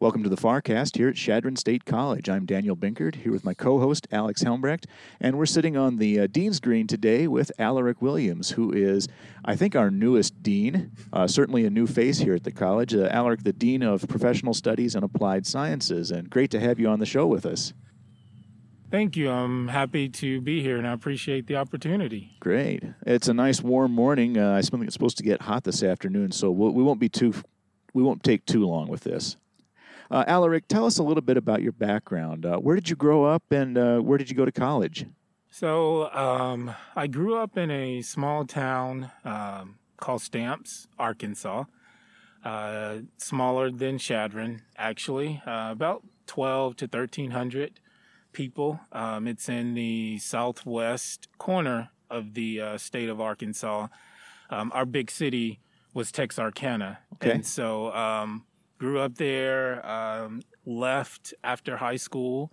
Welcome to the Farcast here at Chadron State College. I'm Daniel Binkard here with my co-host Alex Helmbrecht, and we're sitting on the uh, Dean's Green today with Alaric Williams, who is, I think, our newest dean, uh, certainly a new face here at the college. Uh, Alaric, the Dean of Professional Studies and Applied Sciences, and great to have you on the show with us. Thank you. I'm happy to be here and I appreciate the opportunity. Great. It's a nice warm morning. Uh, I think it's supposed to get hot this afternoon, so we'll, we won't be too we won't take too long with this. Uh, Alaric, tell us a little bit about your background. Uh, where did you grow up and uh, where did you go to college? So, um, I grew up in a small town um, called Stamps, Arkansas. Uh, smaller than Chadron, actually, uh, about 12 to 1300 people. Um, it's in the southwest corner of the uh, state of Arkansas. Um, our big city was Texarkana. Okay. And so um, grew up there, um, left after high school,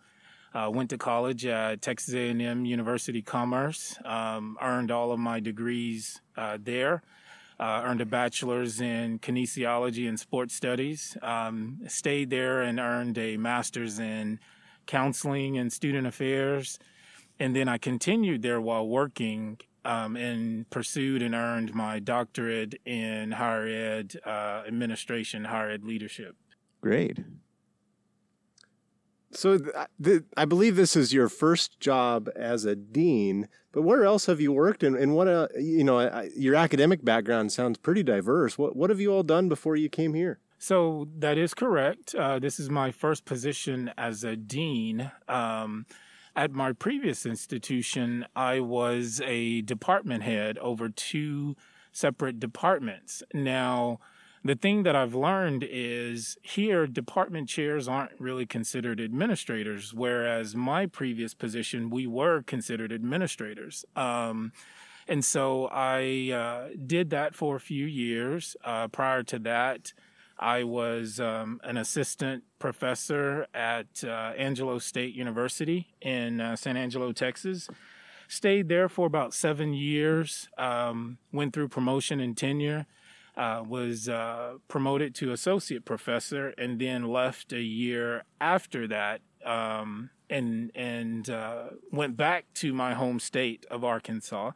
uh, went to college at Texas A&M University Commerce, um, earned all of my degrees uh, there. Uh, earned a bachelor's in kinesiology and sports studies. Um, stayed there and earned a master's in counseling and student affairs. And then I continued there while working um, and pursued and earned my doctorate in higher ed uh, administration, higher ed leadership. Great. So th- th- I believe this is your first job as a dean, but where else have you worked? And, and what, uh, you know, I, your academic background sounds pretty diverse. What, what have you all done before you came here? So that is correct. Uh, this is my first position as a dean. Um, at my previous institution, I was a department head over two separate departments. Now, the thing that I've learned is here, department chairs aren't really considered administrators, whereas my previous position, we were considered administrators. Um, and so I uh, did that for a few years. Uh, prior to that, I was um, an assistant professor at uh, Angelo State University in uh, San Angelo, Texas. Stayed there for about seven years, um, went through promotion and tenure, uh, was uh, promoted to associate professor, and then left a year after that um, and, and uh, went back to my home state of Arkansas.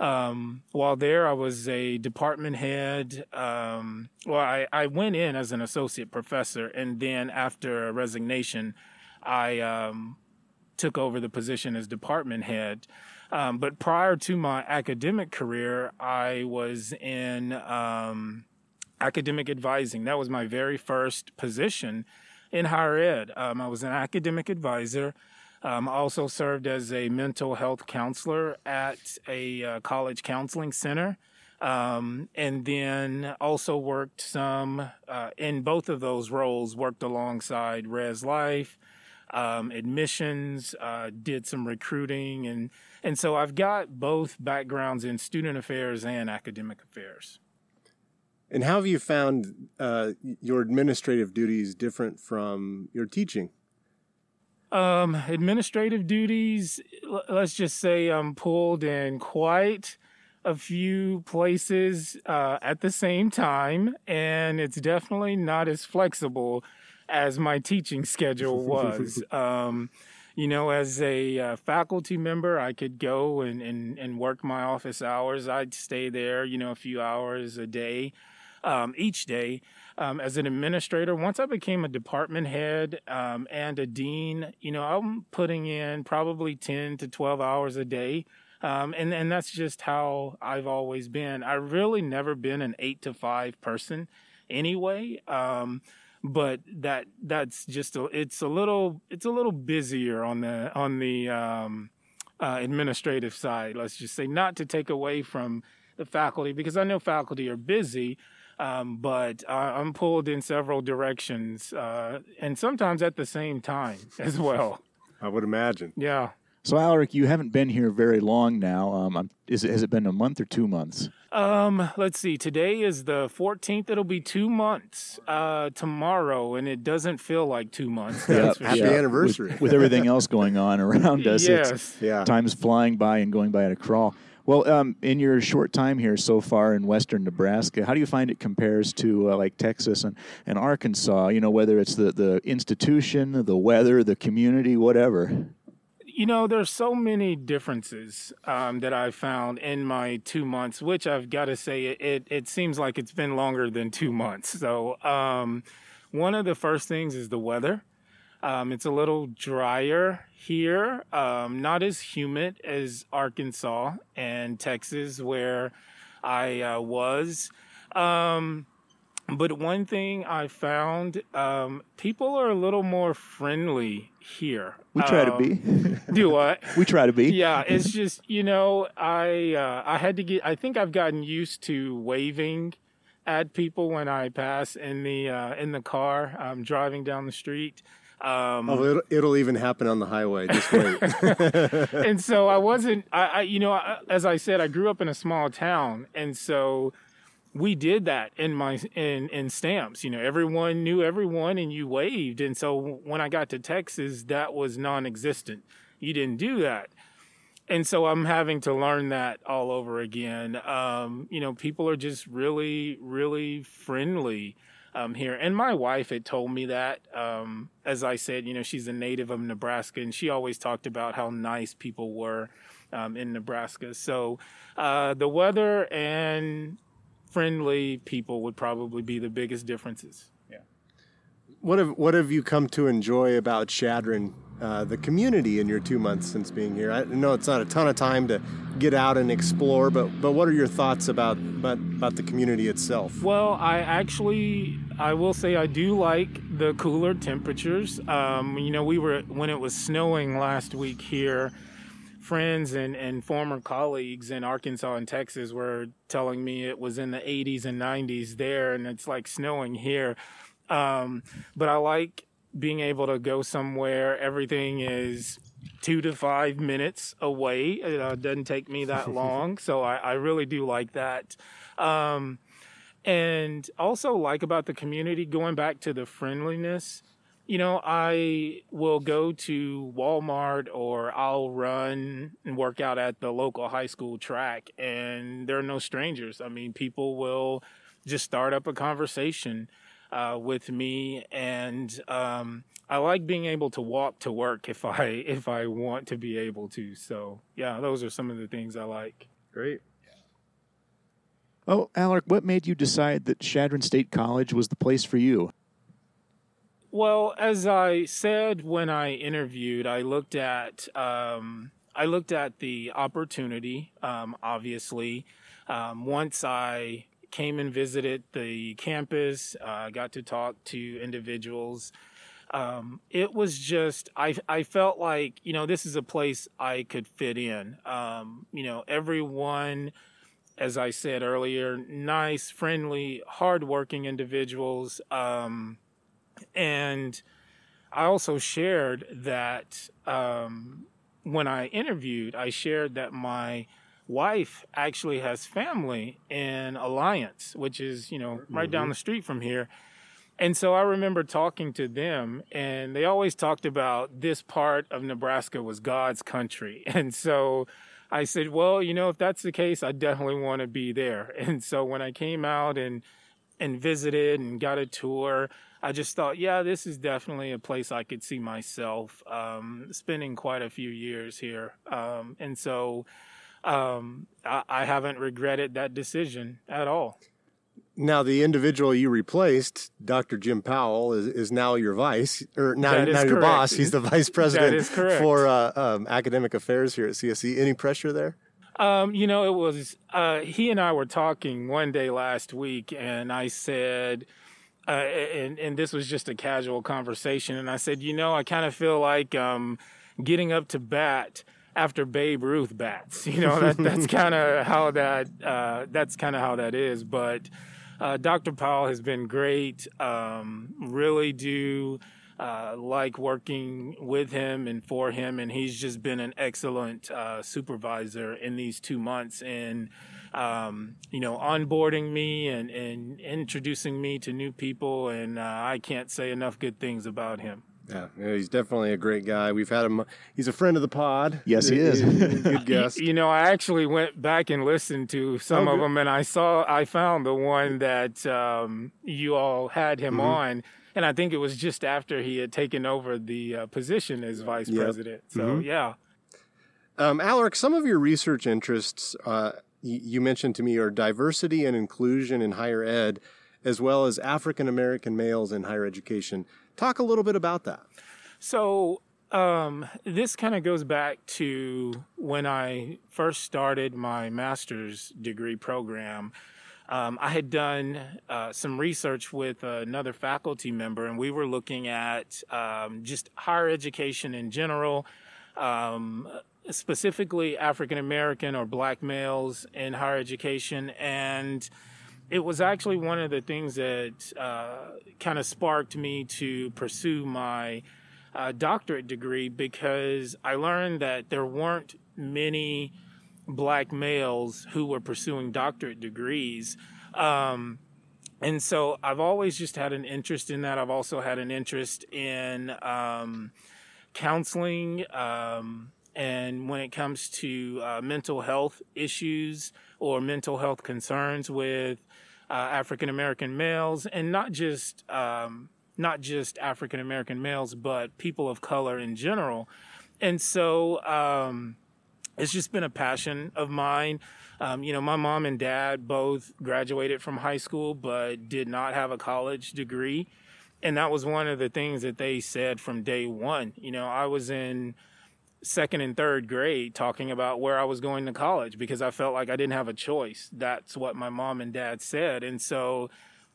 Um, while there, I was a department head. Um, well, I, I went in as an associate professor, and then after a resignation, I um, took over the position as department head. Um, but prior to my academic career, I was in um, academic advising. That was my very first position in higher ed. Um, I was an academic advisor. Um, I also served as a mental health counselor at a uh, college counseling center. Um, and then also worked some uh, in both of those roles, worked alongside Res Life, um, admissions, uh, did some recruiting. And, and so I've got both backgrounds in student affairs and academic affairs. And how have you found uh, your administrative duties different from your teaching? Um, administrative duties, let's just say I'm pulled in quite a few places uh, at the same time, and it's definitely not as flexible as my teaching schedule was. um, you know, as a uh, faculty member, I could go and, and, and work my office hours. I'd stay there, you know, a few hours a day, um, each day. Um, as an administrator, once I became a department head um, and a dean, you know, I'm putting in probably 10 to 12 hours a day. Um, and, and that's just how I've always been. I've really never been an eight to five person anyway. Um, but that that's just a, it's a little it's a little busier on the on the um, uh, administrative side. Let's just say not to take away from the faculty because I know faculty are busy, um, but uh, I'm pulled in several directions uh, and sometimes at the same time as well. I would imagine. Yeah. So, Alaric, you haven't been here very long now. Um, is it, has it been a month or two months? Um, let's see. Today is the 14th. It'll be two months uh, tomorrow, and it doesn't feel like two months. That's for Happy sure. anniversary. With, with everything else going on around us, Yes. it's Yeah. time's flying by and going by at a crawl. Well, um, in your short time here so far in western Nebraska, how do you find it compares to uh, like Texas and, and Arkansas? You know, whether it's the, the institution, the weather, the community, whatever. You know, there's so many differences um, that I've found in my two months, which I've got to say, it, it, it, seems like it's been longer than two months. So, um, one of the first things is the weather. Um, it's a little drier here, um, not as humid as Arkansas and Texas, where I uh, was. Um, but one thing I found, um, people are a little more friendly here. We try to be. Um, do what? we try to be. Yeah, it's just you know, I uh, I had to get. I think I've gotten used to waving at people when I pass in the uh, in the car. I'm driving down the street. Um, oh, it'll, it'll, even happen on the highway. Just wait. and so I wasn't. I, I you know, I, as I said, I grew up in a small town, and so we did that in my in in stamps you know everyone knew everyone and you waved and so when i got to texas that was non-existent you didn't do that and so i'm having to learn that all over again um, you know people are just really really friendly um, here and my wife had told me that um, as i said you know she's a native of nebraska and she always talked about how nice people were um, in nebraska so uh, the weather and friendly people would probably be the biggest differences. Yeah. What have what have you come to enjoy about Chadron, uh, the community in your two months since being here? I know it's not a ton of time to get out and explore, but but what are your thoughts about about, about the community itself? Well, I actually I will say I do like the cooler temperatures. Um, you know, we were when it was snowing last week here friends and, and former colleagues in Arkansas and Texas were telling me it was in the 80s and 90s there, and it's like snowing here. Um, but I like being able to go somewhere. Everything is two to five minutes away. It uh, doesn't take me that long, so I, I, really do like that. Um, and also like about the community, going back to the friendliness you know, I will go to Walmart or I'll run and work out at the local high school track, and there are no strangers. I mean, people will just start up a conversation uh, with me, and um, I like being able to walk to work if I if I want to be able to. So, yeah, those are some of the things I like. Great. Oh, Alaric, what made you decide that Chadron State College was the place for you? Well, as I said when I interviewed, I looked at um, I looked at the opportunity. Um, obviously, um, once I came and visited the campus, uh, got to talk to individuals. Um, it was just I I felt like you know this is a place I could fit in. Um, you know, everyone as I said earlier, nice, friendly, hardworking individuals. Um, and I also shared that um, when I interviewed, I shared that my wife actually has family in Alliance, which is, you know, right mm-hmm. down the street from here. And so I remember talking to them, and they always talked about this part of Nebraska was God's country. And so I said, well, you know, if that's the case, I definitely want to be there. And so when I came out and and visited and got a tour, I just thought, yeah, this is definitely a place I could see myself um, spending quite a few years here. Um, and so um, I, I, haven't regretted that decision at all. Now, the individual you replaced, Dr. Jim Powell, is, is now your vice, or now, now your boss. He's the vice president for uh, um, academic affairs here at CSC. Any pressure there? Um, you know, it was uh, he and I were talking one day last week, and I said, uh, and and this was just a casual conversation, and I said, you know, I kind of feel like um, getting up to bat after Babe Ruth bats. You know, that, that's kind of how that uh, that's kind of how that is. But uh, Dr. Powell has been great. Um, really do. Uh, like working with him and for him, and he's just been an excellent uh, supervisor in these two months. And um, you know, onboarding me and, and introducing me to new people. And uh, I can't say enough good things about him. Yeah, yeah, he's definitely a great guy. We've had him. He's a friend of the pod. Yes, he is. good guest. You, you, know, I actually went back and listened to some Oh, of good. them, and I saw, I found the one that um, you all had him Mm-hmm. on, and I think it was just after he had taken over the uh, position as vice Yep. president. So Mhm. yeah. Um, Alaric, some of your research interests uh, you mentioned to me are diversity and inclusion in higher ed, as well as African American males in higher education. Talk a little bit about that. So um, this kind of goes back to when I first started my master's degree program. Um, I had done uh, some research with another faculty member, and we were looking at um, just higher education in general, um, specifically African American or Black males in higher education, and it was actually one of the things that uh, kind of sparked me to pursue my uh, doctorate degree because I learned that there weren't many black males who were pursuing doctorate degrees. Um, and so I've always just had an interest in that. I've also had an interest in um, counseling. Um, and when it comes to uh, mental health issues or mental health concerns with uh, African American males, and not just um, not just African American males, but people of color in general. And so um, it's just been a passion of mine. Um, you know, my mom and dad both graduated from high school, but did not have a college degree. And that was one of the things that they said from day one. You know, I was in second and third grade talking about where I was going to college because I felt like I didn't have a choice. That's what my mom and dad said. And so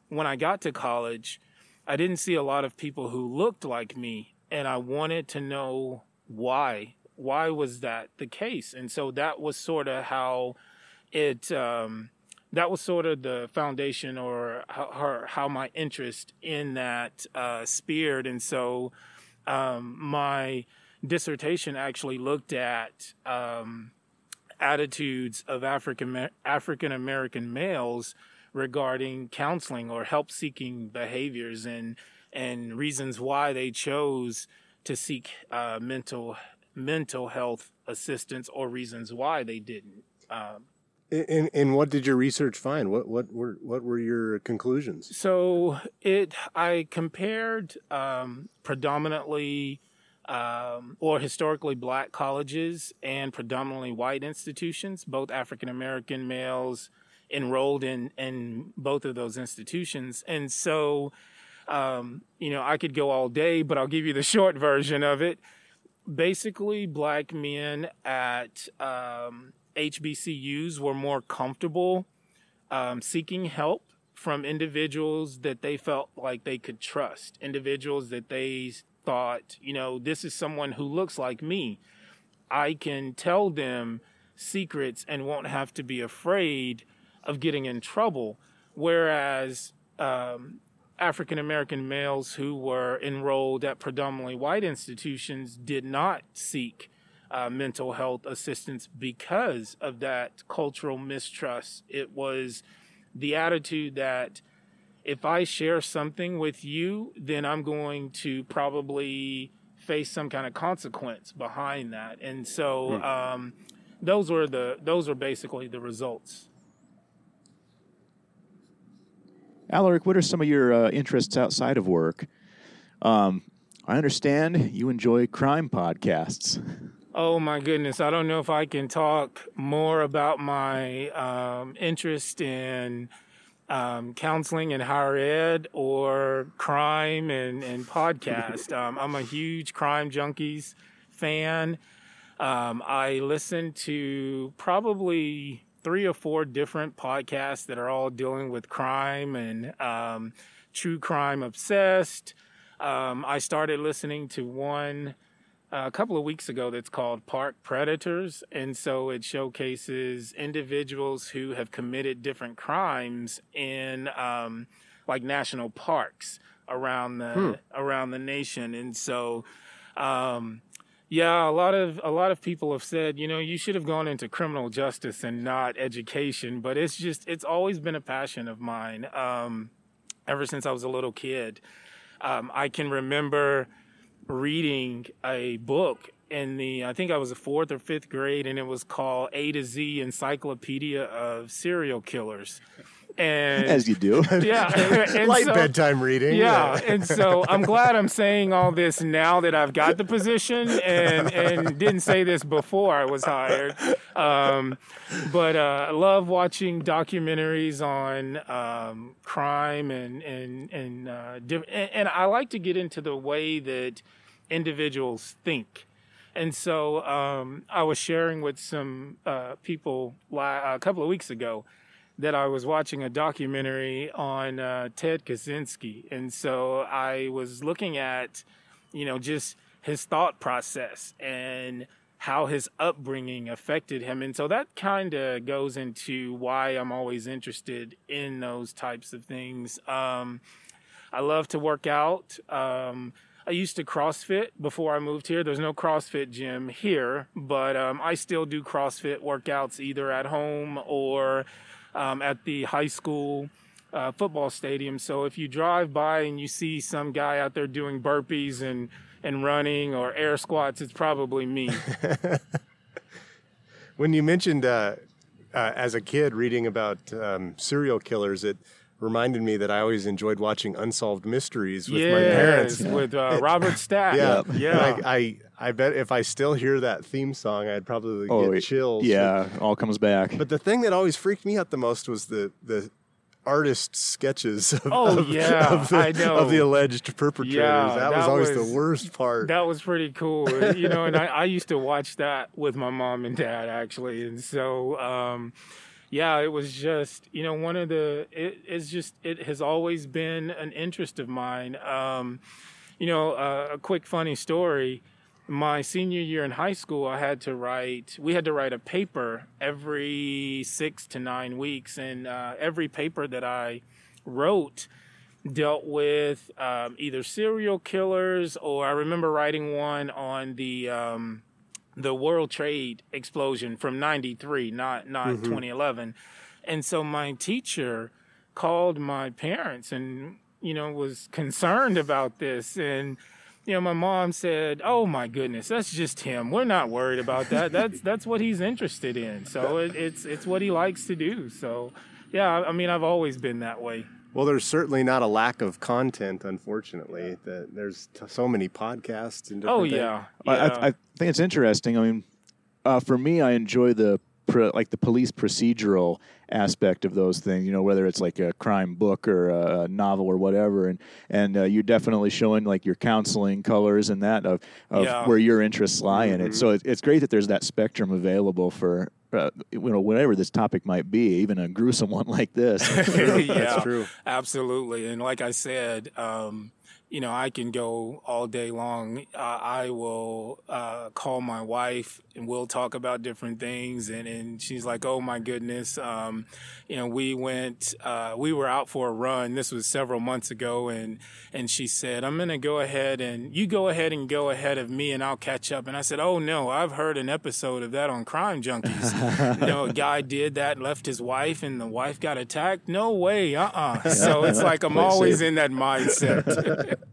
when I got to college, I didn't see a lot of people who looked like me. And I wanted to know why. Why was that the case? And so that was sort of how it, um, that was sort of the foundation or how, how- my interest in that uh, speared. And so um, my dissertation actually looked at um, attitudes of African African American males regarding counseling or help seeking behaviors and and reasons why they chose to seek uh, mental mental health assistance or reasons why they didn't. Um, And, and what did your research find? What what were what were your conclusions? So it, I compared um, predominantly um, or historically black colleges and predominantly white institutions, both African American males enrolled in in both of those institutions, and so um, you know I could go all day, but I'll give you the short version of it. Basically, black men at um, HBCUs were more comfortable um, seeking help from individuals that they felt like they could trust, individuals that they thought, you know, this is someone who looks like me. I can tell them secrets and won't have to be afraid of getting in trouble. Whereas um, African American males who were enrolled at predominantly white institutions did not seek uh, mental health assistance because of that cultural mistrust. It was the attitude that if I share something with you, then I'm going to probably face some kind of consequence behind that. And so um, those were the those are basically the results. Alaric, what are some of your uh, interests outside of work? Um, I understand you enjoy crime podcasts. Oh my goodness, I don't know if I can talk more about my um, interest in um, counseling and higher ed or crime and, and podcast. Um, I'm a huge crime junkies fan. Um, I listen to probably three or four different podcasts that are all dealing with crime and um, true crime obsessed. Um, I started listening to one a couple of weeks ago that's called Park Predators. And so it showcases individuals who have committed different crimes in um, like national parks around the around the nation. And so um, yeah, a lot of a lot of people have said, you know, you should have gone into criminal justice and not education, but it's just it's always been a passion of mine. Um, ever since I was a little kid. Um, I can remember reading a book in the I think I was a fourth or fifth grade, and it was called A to Z Encyclopedia of Serial Killers. And As you do. yeah, and Light so- bedtime reading. yeah, and so I'm glad I'm saying all this now that I've got the position, and and didn't say this before I was hired. Um, but uh, I love watching documentaries on um, crime and and and, uh, diff- and and I like to get into the way that individuals think. And so um, I was sharing with some uh, people la- a couple of weeks ago that I was watching a documentary on uh, Ted Kaczynski, and so I was looking at, you know, just his thought process and how his upbringing affected him, and so that kind of goes into why I'm always interested in those types of things. Um, I love to work out. Um, I used to CrossFit before I moved here. There's no CrossFit gym here, but um, I still do CrossFit workouts either at home or um, at the high school uh, football stadium. So if you drive by and you see some guy out there doing burpees and, and running or air squats, it's probably me. When you mentioned uh, uh, as a kid reading about um, serial killers, it reminded me that I always enjoyed watching unsolved mysteries with my parents. With uh, Robert Stack. Yeah, yeah. Like I, I bet if I still hear that theme song, I'd probably Oh, get it- chills. Yeah, all comes back. But the thing that always freaked me out the most was the the artist sketches of, Oh, of, yeah, of the, I know. of the alleged perpetrators. Yeah, that, was always was- the worst part. That was pretty cool, you know. And I, I used to watch that with my mom and dad actually, and so um, yeah, it was just you know one of the. It, it's just it has always been an interest of mine. Um, you know, uh, a quick funny story. My senior year in high school, I had to write. We had to write a paper every six to nine weeks, and uh, every paper that I wrote dealt with um, either serial killers or I remember writing one on the um, the World Trade explosion from '93, not not mm-hmm. 2011. And so my teacher called my parents and you know was concerned about this. And you know my mom said oh my goodness that's just him. We're not worried about that. That's that's what he's interested in. So it, it's it's what he likes to do. So yeah i mean i've always been that way well, there's certainly not a lack of content, unfortunately. That there's t- so many podcasts and different oh things. yeah, I, yeah. I, I think it's interesting. I mean, uh, for me, I enjoy the pro, like the police procedural aspect of those things. You know, whether it's like a crime book or a, a novel or whatever, and and uh, you're definitely showing like your counseling colors and that of, of Yeah. where your interests lie in it. So it, it's great that there's that spectrum available for. Uh, you know, whatever this topic might be, even a gruesome one like this. yeah, That's true. Absolutely. And like I said, um, you know, I can go all day long. Uh, I will uh, call my wife and we'll talk about different things. And, and she's like, oh my goodness. Um, you know, we went, uh, we were out for a run. This was several months ago. And, and she said, I'm going to go ahead and you go ahead and go ahead of me and I'll catch up. And I said, oh no, I've heard an episode of that on Crime Junkies. you know, a guy did that, left his wife and the wife got attacked. No way. Uh-uh. So it's like I'm always in that mindset.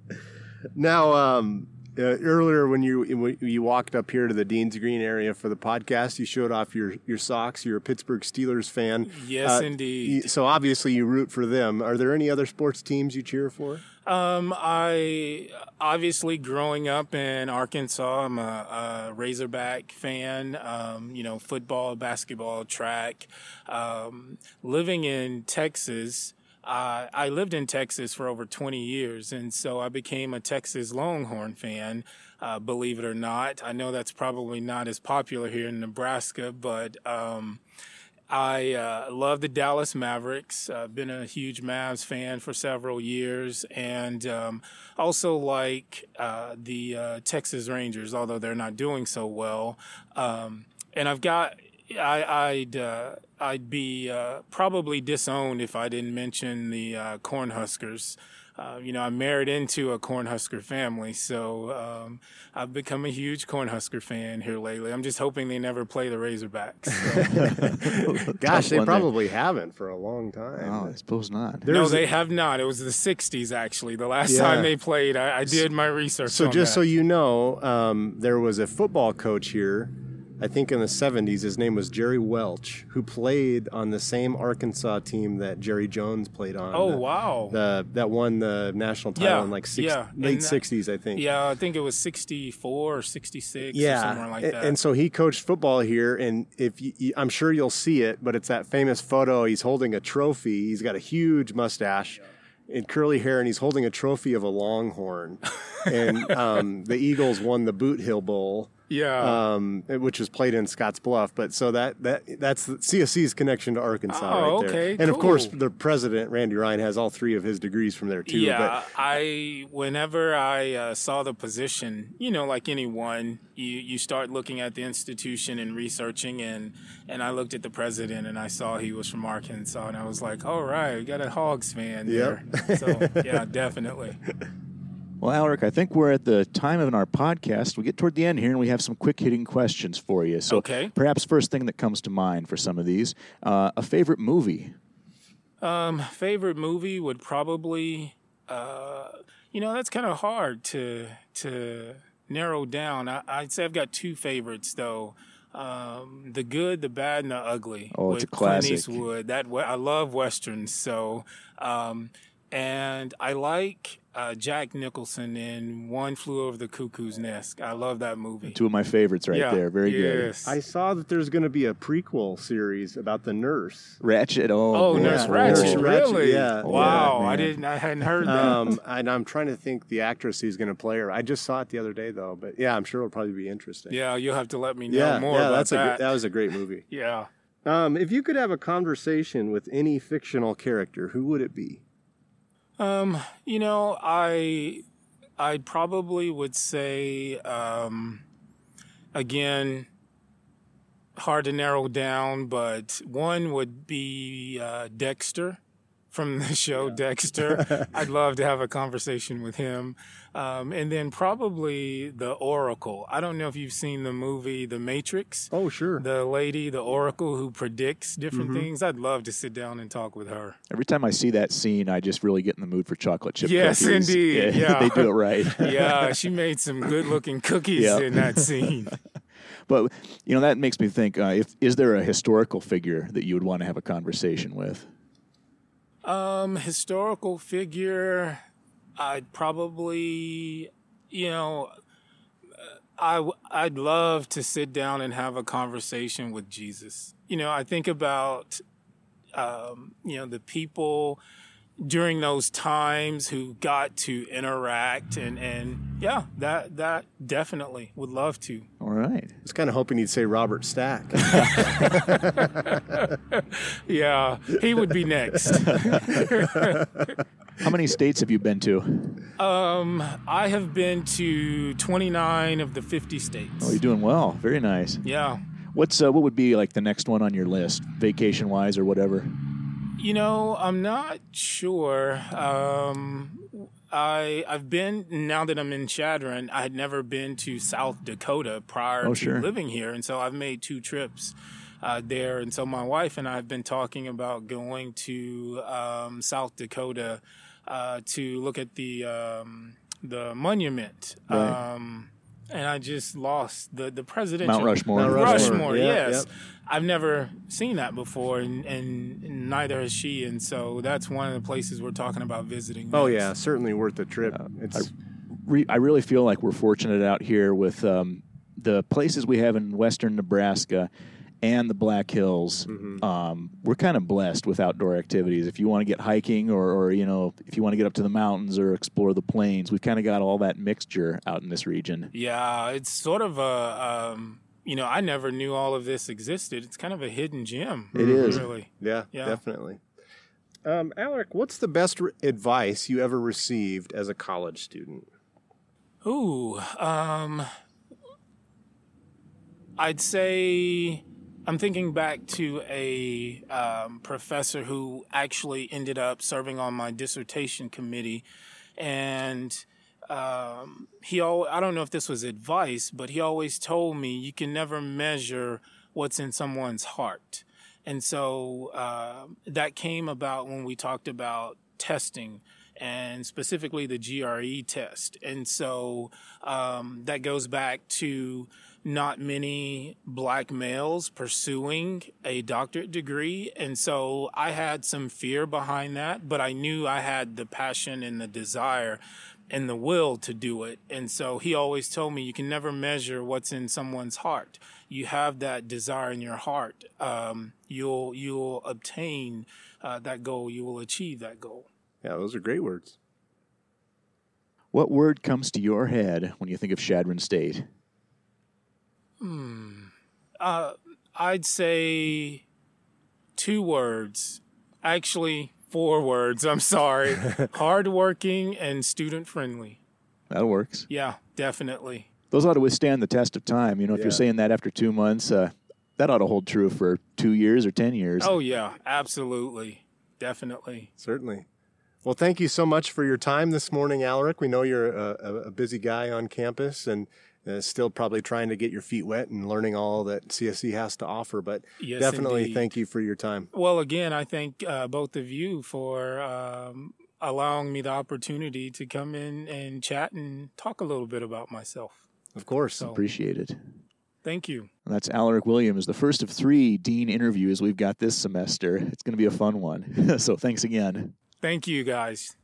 Now, um, uh, earlier when you when you walked up here to the Dean's Green area for the podcast, you showed off your your socks. You're a Pittsburgh Steelers fan. Yes, Uh, indeed. So obviously you root for them. Are there any other sports teams you cheer for? Um, I obviously growing up in Arkansas, I'm a, a Razorback fan. Um, you know, football, basketball, track. Um, living in Texas, uh, I lived in Texas for over 20 years, and so I became a Texas Longhorn fan. Uh, believe it or not, I know that's probably not as popular here in Nebraska, but um, I uh, love the Dallas Mavericks. I've been a huge Mavs fan for several years, and um, also like uh, the uh, Texas Rangers, although they're not doing so well. Um, and I've got. I, I'd uh, I'd be uh, probably disowned if I didn't mention the uh, Cornhuskers. uh, you know, I married into a Cornhusker family, so um, I've become a huge Cornhusker fan here lately. I'm just hoping they never play the Razorbacks. So. Gosh, they one there. probably haven't for a long time. Oh, I suppose not. no, There's- they have not. It was the '60s, actually. The last Yeah. time they played, I, I did my research. So on just that. so you know, um, there was a football coach here. I think in the '70s, his name was Jerry Welch, who played on the same Arkansas team that Jerry Jones played on. Oh the, wow! the that won the national title Yeah, in like six, yeah, late that- '60s, I think. yeah, I think it was '64 or '66 or Yeah, somewhere like that. and so he coached football here, and if you, you- I'm sure you'll see it, but it's that famous photo. He's holding a trophy. He's got a huge mustache and curly hair, and he's holding a trophy of a Longhorn. and um, the Eagles won the Boot Hill Bowl, yeah. um, which was played in Scotts Bluff. But so that that that's the CSC's connection to Arkansas Oh, right there. okay, and of course, the president Randy Rhine has all three of his degrees from there too. Yeah, I whenever I uh, saw the position, you know, like anyone, you you start looking at the institution and researching, and and I looked at the president and I saw he was from Arkansas, and I was like, all right, we got a Hogs fan there. So yeah, definitely. Well, Alaric, I think we're at the time of our podcast. We get toward the end here, and we have some quick hitting questions for you. So, Okay. perhaps first thing that comes to mind for some of these, uh, a favorite movie. Um, favorite movie would probably, uh, you know, that's kind of hard to to narrow down. I, I'd say I've got two favorites though. Um, the good, the bad, and the ugly. Oh, it's a classic. Clint Eastwood. That I love westerns. So, um, and I like uh, Jack Nicholson in One Flew Over the Cuckoo's Nest. I love that movie. Two of my favorites right yeah, there. Very yes. I saw that there's going to be a prequel series about the nurse. Ratched. Oh, Oh, yeah. Nurse Ratched, Nurse Ratched, really? yeah. Wow, Yeah, I didn't. I hadn't heard that. Um, and I'm trying to think the actress who's going to play her. I just saw it the other day though, but yeah, I'm sure it'll probably be interesting. yeah, you'll have to let me know yeah, more yeah. about That's a that. gr- that was a great movie. yeah. Um, if you could have a conversation with any fictional character, who would it be? Um, you know, I I probably would say um again hard to narrow down, but one would be uh, Dexter from the show Dexter. I'd love to have a conversation with him. Um, and then probably the Oracle. I don't know if you've seen the movie The Matrix. Oh, sure. The lady, the Oracle, who predicts different things. I'd love to sit down and talk with her. Every time I see that scene, I just really get in the mood for chocolate chip Yes, cookies. indeed. Yeah. they do it right. yeah, she made some good looking cookies Yeah. in that scene. But you know that makes me think: uh, if is there a historical figure that you would want to have a conversation with? Um, historical figure, I'd probably, you know, I w- I'd love to sit down and have a conversation with Jesus. You know, I think about, um, you know, the people during those times who got to interact and and yeah, that that definitely would love to. All right. I was kind of hoping you'd say Robert Stack. Yeah, he would be next. How many states have you been to? Um, I have been to 29 of the 50 states. Oh, you're doing well. Very nice. yeah. What's uh, what would be like the next one on your list, vacation wise or whatever? You know, I'm not sure. Um, I I've been now that I'm in Chadron. I had never been to South Dakota prior Oh, to sure. living here, and so I've made two trips uh, there. And so my wife and I have been talking about going to um, South Dakota uh, to look at the um, the monument. Right. Um, and I just lost the the presidential Mount Rushmore. Mount Rushmore. Rushmore, Yeah, yes. yep. I've never seen that before, and, and neither has she. And so that's one of the places we're talking about visiting. oh next. yeah, certainly worth the trip. it's Re- I really feel like we're fortunate out here with um, the places we have in western Nebraska and the Black Hills. Um, we're kind of blessed with outdoor activities. If you want to get hiking, or, or you know, if you want to get up to the mountains or explore the plains, we've kind of got all that mixture out in this region. Yeah, it's sort of a, um, you know, I never knew all of this existed. It's kind of a hidden gem. It is. Really. yeah, Yeah. definitely. Um, Alaric, what's the best re- advice you ever received as a college student? Ooh, um, I'd say I'm thinking back to a um, professor who actually ended up serving on my dissertation committee, and um, he al- I don't know if this was advice, but he always told me you can never measure what's in someone's heart, and so uh, that came about when we talked about testing and specifically the GRE test, and so um, that goes back to not many black males pursuing a doctorate degree. And so I had some fear behind that, but I knew I had the passion and the desire and the will to do it. And so he always told me you can never measure what's in someone's heart. You have that desire in your heart. Um, you'll, you'll obtain uh, that goal. You will achieve that goal. Yeah, those are great words. What word comes to your head when you think of Chadron State? Hmm. Uh, I'd say two words. Actually, four words. I'm sorry. Hardworking and student friendly. That works. Yeah, definitely. Those ought to withstand the test of time. You know, if Yeah. you're saying that after two months, uh, that ought to hold true for two years or ten years. Oh, yeah, absolutely. Definitely. Certainly. Well, thank you so much for your time this morning, Alaric. We know you're a, a, a busy guy on campus and uh, still probably trying to get your feet wet and learning all that CSC has to offer. But Yes, definitely indeed. thank you for your time. Well, again, I thank uh, both of you for um, allowing me the opportunity to come in and chat and talk a little bit about myself. Of course. So, Appreciate it. thank you. That's Alaric Williams, the first of three Dean interviews we've got this semester. It's going to be a fun one. so thanks again. Thank you, guys.